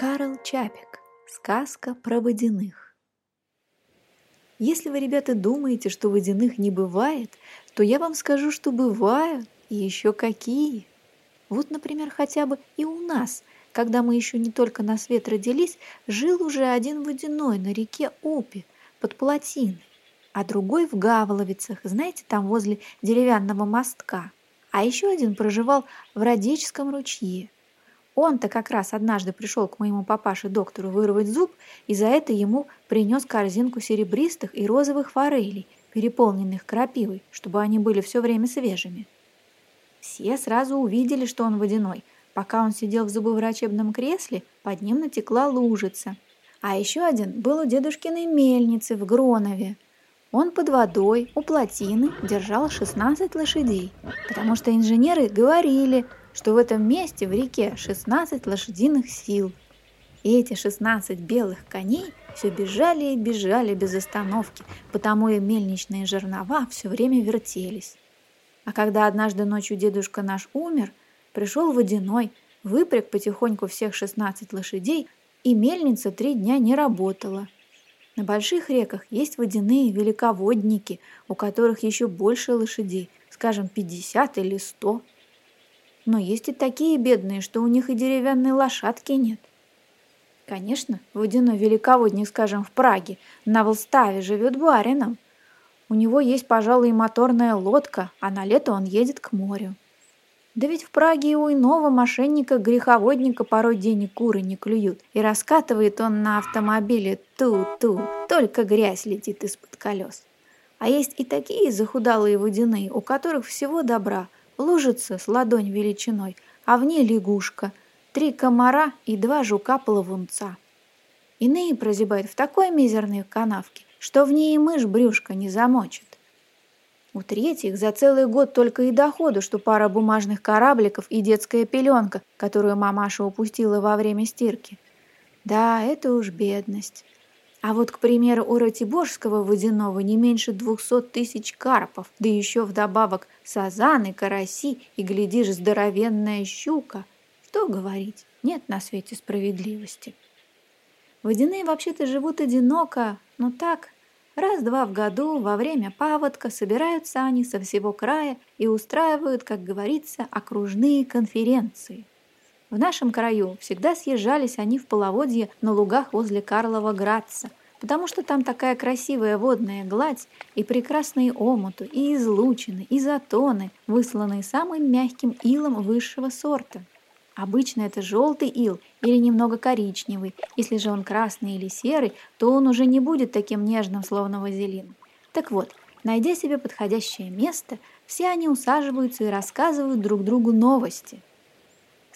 Карл Чапик. Сказка про водяных. Если вы, ребята, думаете, что водяных не бывает, то я вам скажу, что бывают, и еще какие. Вот, например, хотя бы и у нас, когда мы еще не только на свет родились, жил уже один водяной на реке Опи под плотиной, а другой в Гаволовицах, знаете, там возле деревянного мостка. А еще один проживал в Радечском ручье – он-то как раз однажды пришел к моему папаше-доктору вырвать зуб, и за это ему принес корзинку серебристых и розовых форелей, переполненных крапивой, чтобы они были все время свежими. Все сразу увидели, что он водяной. Пока он сидел в зубоврачебном кресле, под ним натекла лужица. А еще один был у дедушкиной мельницы в Гронове. Он под водой у плотины держал 16 лошадей, потому что инженеры говорили – что в этом месте в реке 16 лошадиных сил. И эти 16 белых коней все бежали и бежали без остановки, потому и мельничные жернова все время вертелись. А когда однажды ночью дедушка наш умер, пришел водяной, выпряг потихоньку всех 16 лошадей, и мельница три дня не работала. На больших реках есть водяные велиководники, у которых еще больше лошадей, скажем, 50 или 100. Но есть и такие бедные, что у них и деревянной лошадки нет. Конечно, водяной велиководник, скажем, в Праге, на Волставе живет барином. У него есть, пожалуй, и моторная лодка, а на лето он едет к морю. Да ведь в Праге и у иного мошенника-греховодника порой денег куры не клюют, и раскатывает он на автомобиле ту-ту, только грязь летит из-под колес. А есть и такие захудалые водяные, у которых всего добра – лужица с ладонь величиной, а в ней лягушка, три комара и два жука-плавунца. Иные прозябают в такой мизерной канавке, что в ней и мышь брюшка не замочит. У третьих за целый год только и доходу, что пара бумажных корабликов и детская пеленка, которую мамаша упустила во время стирки. Да, это уж бедность. А вот, к примеру, у Ратиборского водяного не меньше двухсот тысяч карпов, да еще вдобавок сазаны, караси и, глядишь, здоровенная щука. Что говорить, нет на свете справедливости. Водяные вообще-то живут одиноко, но так, раз-два в году во время паводка собираются они со всего края и устраивают, как говорится, окружные конференции. В нашем краю всегда съезжались они в половодье на лугах возле Карлова Градца, потому что там такая красивая водная гладь и прекрасные омуты, и излучины, и затоны, высланные самым мягким илом высшего сорта. Обычно это желтый ил или немного коричневый. Если же он красный или серый, то он уже не будет таким нежным, словно вазелин. Так вот, найдя себе подходящее место, все они усаживаются и рассказывают друг другу новости –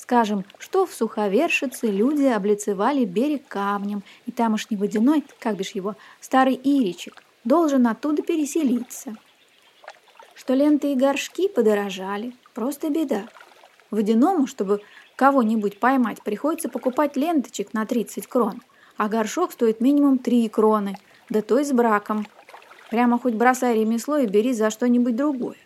Скажем, что в Суховершице люди облицевали берег камнем, и тамошний водяной, как бишь его, старый Иричек, должен оттуда переселиться. Что ленты и горшки подорожали, просто беда. Водяному, чтобы кого-нибудь поймать, приходится покупать ленточек на 30 крон, а горшок стоит минимум 3 кроны, да то и с браком. Прямо хоть бросай ремесло и бери за что-нибудь другое.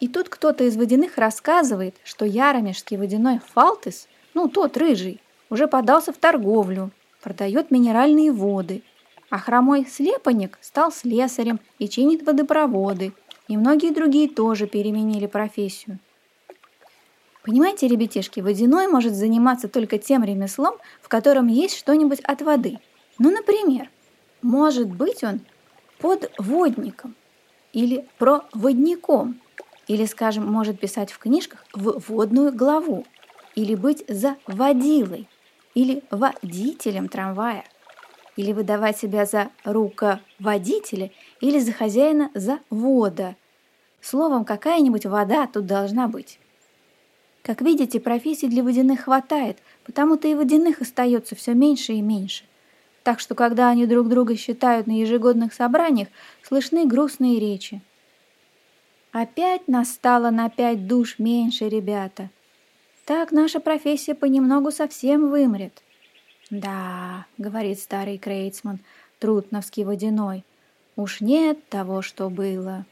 И тут кто-то из водяных рассказывает, что яромежский водяной фалтис, ну тот рыжий, уже подался в торговлю, продает минеральные воды, а хромой слепоник стал слесарем и чинит водопроводы, и многие другие тоже переменили профессию. Понимаете, ребятишки, водяной может заниматься только тем ремеслом, в котором есть что-нибудь от воды. Ну, например, может быть он подводником или проводником – или, скажем, может писать в книжках в водную главу, или быть за водилой, или водителем трамвая, или выдавать себя за руководителя, или за хозяина за вода. Словом, какая-нибудь вода тут должна быть. Как видите, профессий для водяных хватает, потому-то и водяных остается все меньше и меньше. Так что, когда они друг друга считают на ежегодных собраниях, слышны грустные речи. Опять настало на пять душ меньше, ребята. Так наша профессия понемногу совсем вымрет. Да, говорит старый Крейцман, трутновский водяной, уж нет того, что было.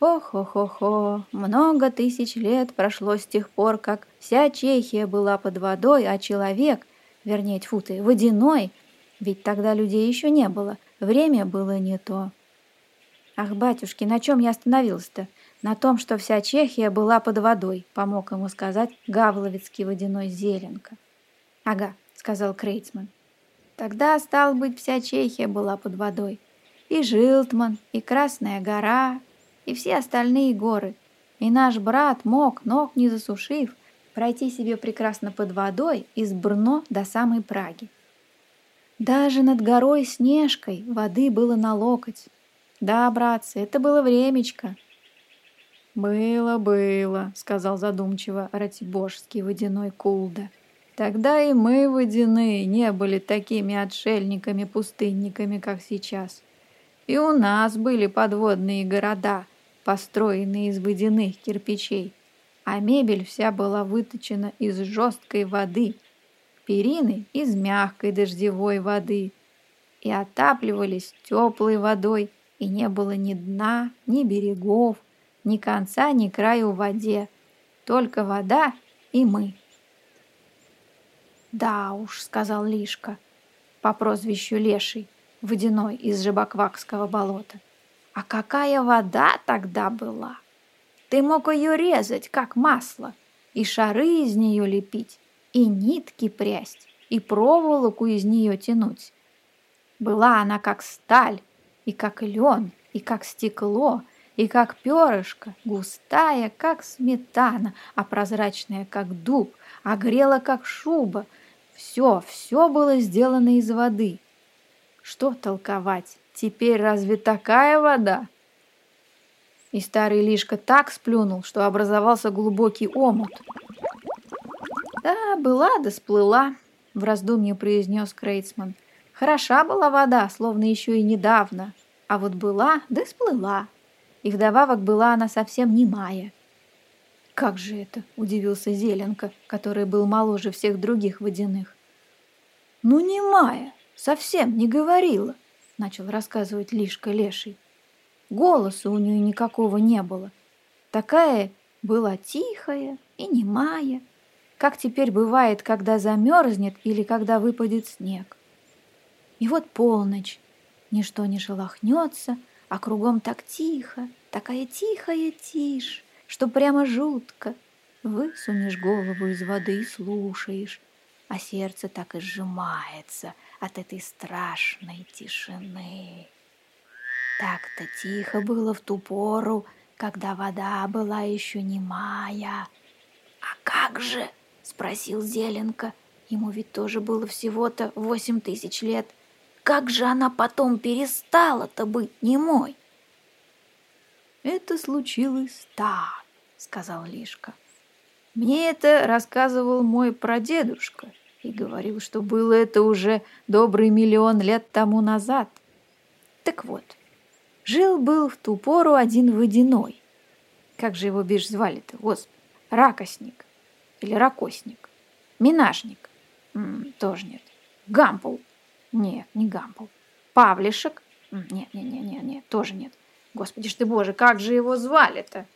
Ох-ох-ох, много тысяч лет прошло с тех пор, как вся Чехия была под водой, а человек, вернее, тьфу ты, водяной, ведь тогда людей еще не было, время было не то. Ах, батюшки, на чем я остановился-то? На том, что вся Чехия была под водой, помог ему сказать Гавловицкий водяной Зеленко. Ага, сказал Крейцман. Тогда, стал быть, вся Чехия была под водой. И Жилтман, и Красная гора, и все остальные горы. И наш брат мог, ног не засушив, пройти себе прекрасно под водой из Брно до самой Праги. Даже над горой Снежкой воды было на локоть. Да, братцы, это было времечко. «Было, было», — сказал задумчиво Ратиборжский водяной Кулда. «Тогда и мы, водяные, не были такими отшельниками-пустынниками, как сейчас. И у нас были подводные города, построенные из водяных кирпичей, а мебель вся была выточена из жесткой воды, перины из мягкой дождевой воды, и отапливались теплой водой, и не было ни дна, ни берегов, ни конца, ни краю в воде, только вода и мы. «Да уж», — сказал Лишка, по прозвищу Леший, водяной из Жабаквакского болота. «А какая вода тогда была! Ты мог ее резать, как масло, и шары из нее лепить, и нитки прясть, и проволоку из нее тянуть. Была она как сталь, и как лен, и как стекло, и как перышко, густая, как сметана, а прозрачная, как дуб, а грела, как шуба. Все, все было сделано из воды. Что толковать? Теперь разве такая вода? И старый Лишка так сплюнул, что образовался глубокий омут. «Да, была да сплыла», — в раздумье произнес Крейцман. «Хороша была вода, словно еще и недавно, а вот была да сплыла» и вдобавок была она совсем немая. «Как же это?» – удивился Зеленко, который был моложе всех других водяных. «Ну, немая, совсем не говорила», – начал рассказывать Лишка Леший. Голоса у нее никакого не было. Такая была тихая и немая, как теперь бывает, когда замерзнет или когда выпадет снег. И вот полночь, ничто не шелохнется – а кругом так тихо, такая тихая тишь, что прямо жутко. Высунешь голову из воды и слушаешь, а сердце так и сжимается от этой страшной тишины. Так-то тихо было в ту пору, когда вода была еще немая. «А как же?» — спросил Зеленко. Ему ведь тоже было всего-то восемь тысяч лет — как же она потом перестала-то быть немой? Это случилось так, сказал Лишка. Мне это рассказывал мой прадедушка и говорил, что было это уже добрый миллион лет тому назад. Так вот, жил-был в ту пору один водяной. Как же его бишь звали-то? Господи, ракосник или ракосник, минажник, М -м, тоже нет, гампул. Нет, не Гамбл. Павлишек? Нет, нет, нет, нет, нет, тоже нет. Господи ж ты боже, как же его звали-то?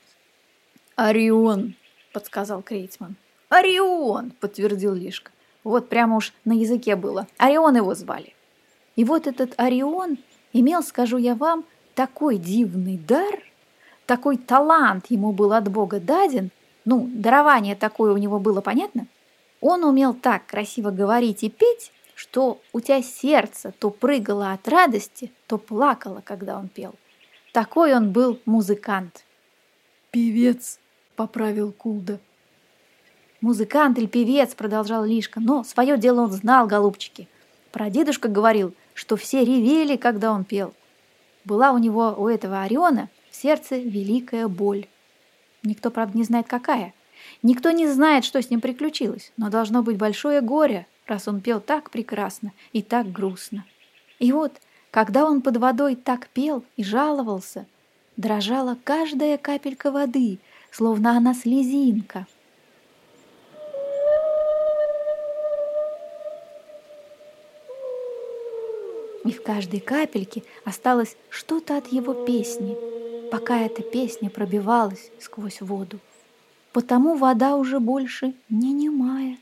Орион, подсказал Крейцман. Орион, подтвердил Лишка. Вот прямо уж на языке было. Орион его звали. И вот этот Орион имел, скажу я вам, такой дивный дар, такой талант ему был от Бога даден, ну, дарование такое у него было, понятно? Он умел так красиво говорить и петь, что у тебя сердце то прыгало от радости, то плакало, когда он пел. Такой он был музыкант. «Певец», — поправил Кулда. «Музыкант или певец», — продолжал Лишка, но свое дело он знал, голубчики. Прадедушка говорил, что все ревели, когда он пел. Была у него, у этого Ориона, в сердце великая боль. Никто, правда, не знает, какая. Никто не знает, что с ним приключилось, но должно быть большое горе, раз он пел так прекрасно и так грустно. И вот, когда он под водой так пел и жаловался, дрожала каждая капелька воды, словно она слезинка. И в каждой капельке осталось что-то от его песни, пока эта песня пробивалась сквозь воду. Потому вода уже больше не немая.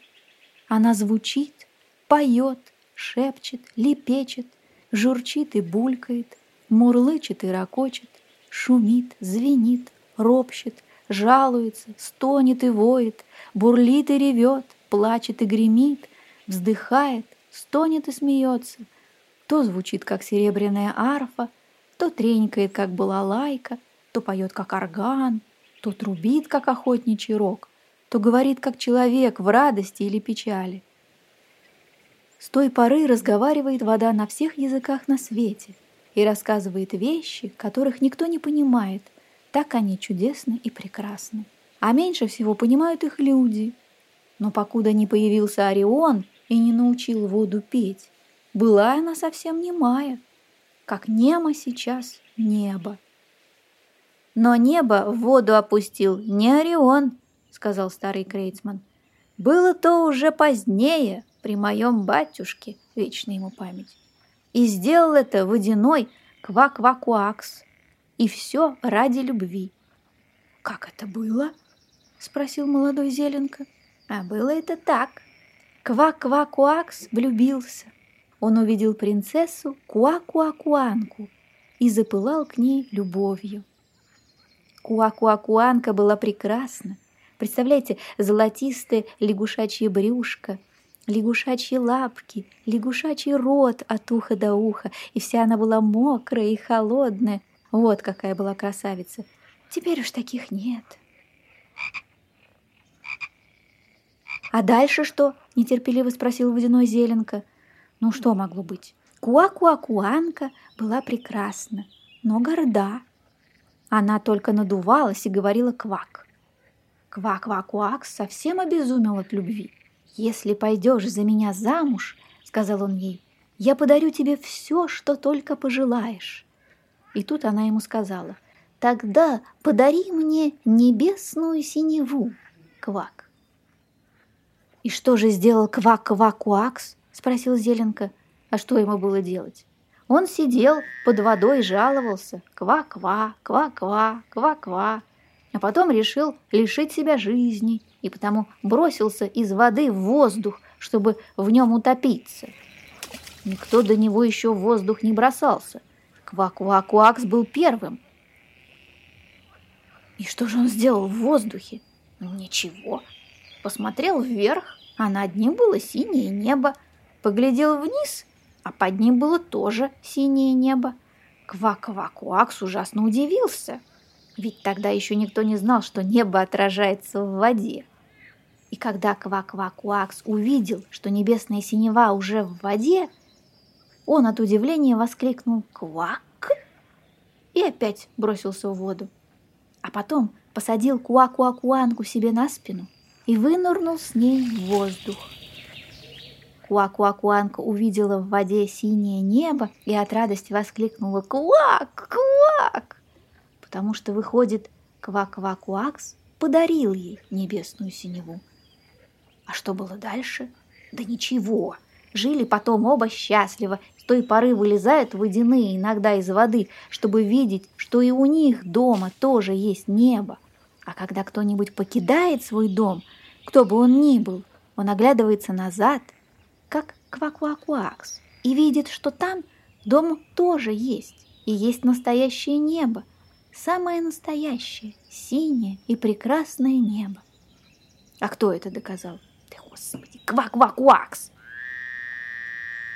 Она звучит, поет, шепчет, лепечет, журчит и булькает, мурлычет и ракочет, шумит, звенит, ропщет, жалуется, стонет и воет, бурлит и ревет, плачет и гремит, вздыхает, стонет и смеется. То звучит, как серебряная арфа, то тренькает, как балалайка, то поет, как орган, то трубит, как охотничий рог, то говорит, как человек в радости или печали. С той поры разговаривает вода на всех языках на свете и рассказывает вещи, которых никто не понимает, так они чудесны и прекрасны. А меньше всего понимают их люди. Но покуда не появился Орион и не научил воду петь, была она совсем немая, как немо сейчас небо. Но небо в воду опустил не Орион, сказал старый Крейцман. Было то уже позднее, при моем батюшке, вечная ему память. И сделал это водяной квак-квакуакс. И все ради любви. «Как это было?» — спросил молодой Зеленка. А было это так. Квак-квакуакс влюбился. Он увидел принцессу Куакуакуанку и запылал к ней любовью. Куакуакуанка была прекрасна. Представляете, золотистое лягушачье брюшко, лягушачьи лапки, лягушачий рот от уха до уха, и вся она была мокрая и холодная. Вот какая была красавица. Теперь уж таких нет. «А дальше что?» – нетерпеливо спросил водяной зеленка. Ну что могло быть? Куакуакуанка была прекрасна, но горда. Она только надувалась и говорила квак. Квак-квак-квак совсем обезумел от любви. «Если пойдешь за меня замуж, — сказал он ей, — я подарю тебе все, что только пожелаешь». И тут она ему сказала, «Тогда подари мне небесную синеву, Квак». «И что же сделал Квак-Квак-Квакс?» — спросил Зеленка. «А что ему было делать?» Он сидел под водой и жаловался. Ква-ква, ква-ква, ква-ква. А потом решил лишить себя жизни и потому бросился из воды в воздух, чтобы в нем утопиться. Никто до него еще в воздух не бросался — Квак-Квак-Квакс был первым. И что же он сделал в воздухе? Ничего. Посмотрел вверх, а над ним было синее небо. Поглядел вниз, а под ним было тоже синее небо. Квак-Квак-Квакс ужасно удивился. Ведь тогда еще никто не знал, что небо отражается в воде. И когда Квак-Квак-Квакс увидел, что небесная синева уже в воде, он от удивления воскликнул «Квак!» и опять бросился в воду. А потом посадил Куакуакуанку себе на спину и вынырнул с ней в воздух. Куакуакуанка увидела в воде синее небо и от радости воскликнула «Квак! Квак!» Потому что, выходит, Квак-Квак-Квакс подарил ей небесную синеву. А что было дальше? Да ничего. Жили потом оба счастливо с той поры вылезают водяные иногда из воды, чтобы видеть, что и у них дома тоже есть небо. А когда кто-нибудь покидает свой дом, кто бы он ни был, он оглядывается назад, как квакуакуакс, и видит, что там дом тоже есть, и есть настоящее небо, самое настоящее, синее и прекрасное небо. А кто это доказал? Да, господи, квак-квак-квакс!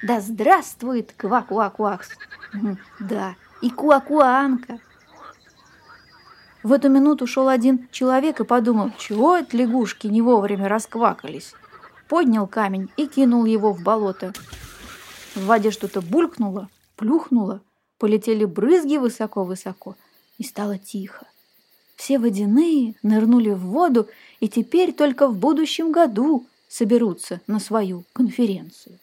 Да здравствует Квак-Квак-Квакс! Да, и Куакуанка! В эту минуту шел один человек и подумал, чего это лягушки не вовремя расквакались. Поднял камень и кинул его в болото. В воде что-то булькнуло, плюхнуло, полетели брызги высоко-высоко, и стало тихо. Все водяные нырнули в воду и теперь только в будущем году соберутся на свою конференцию.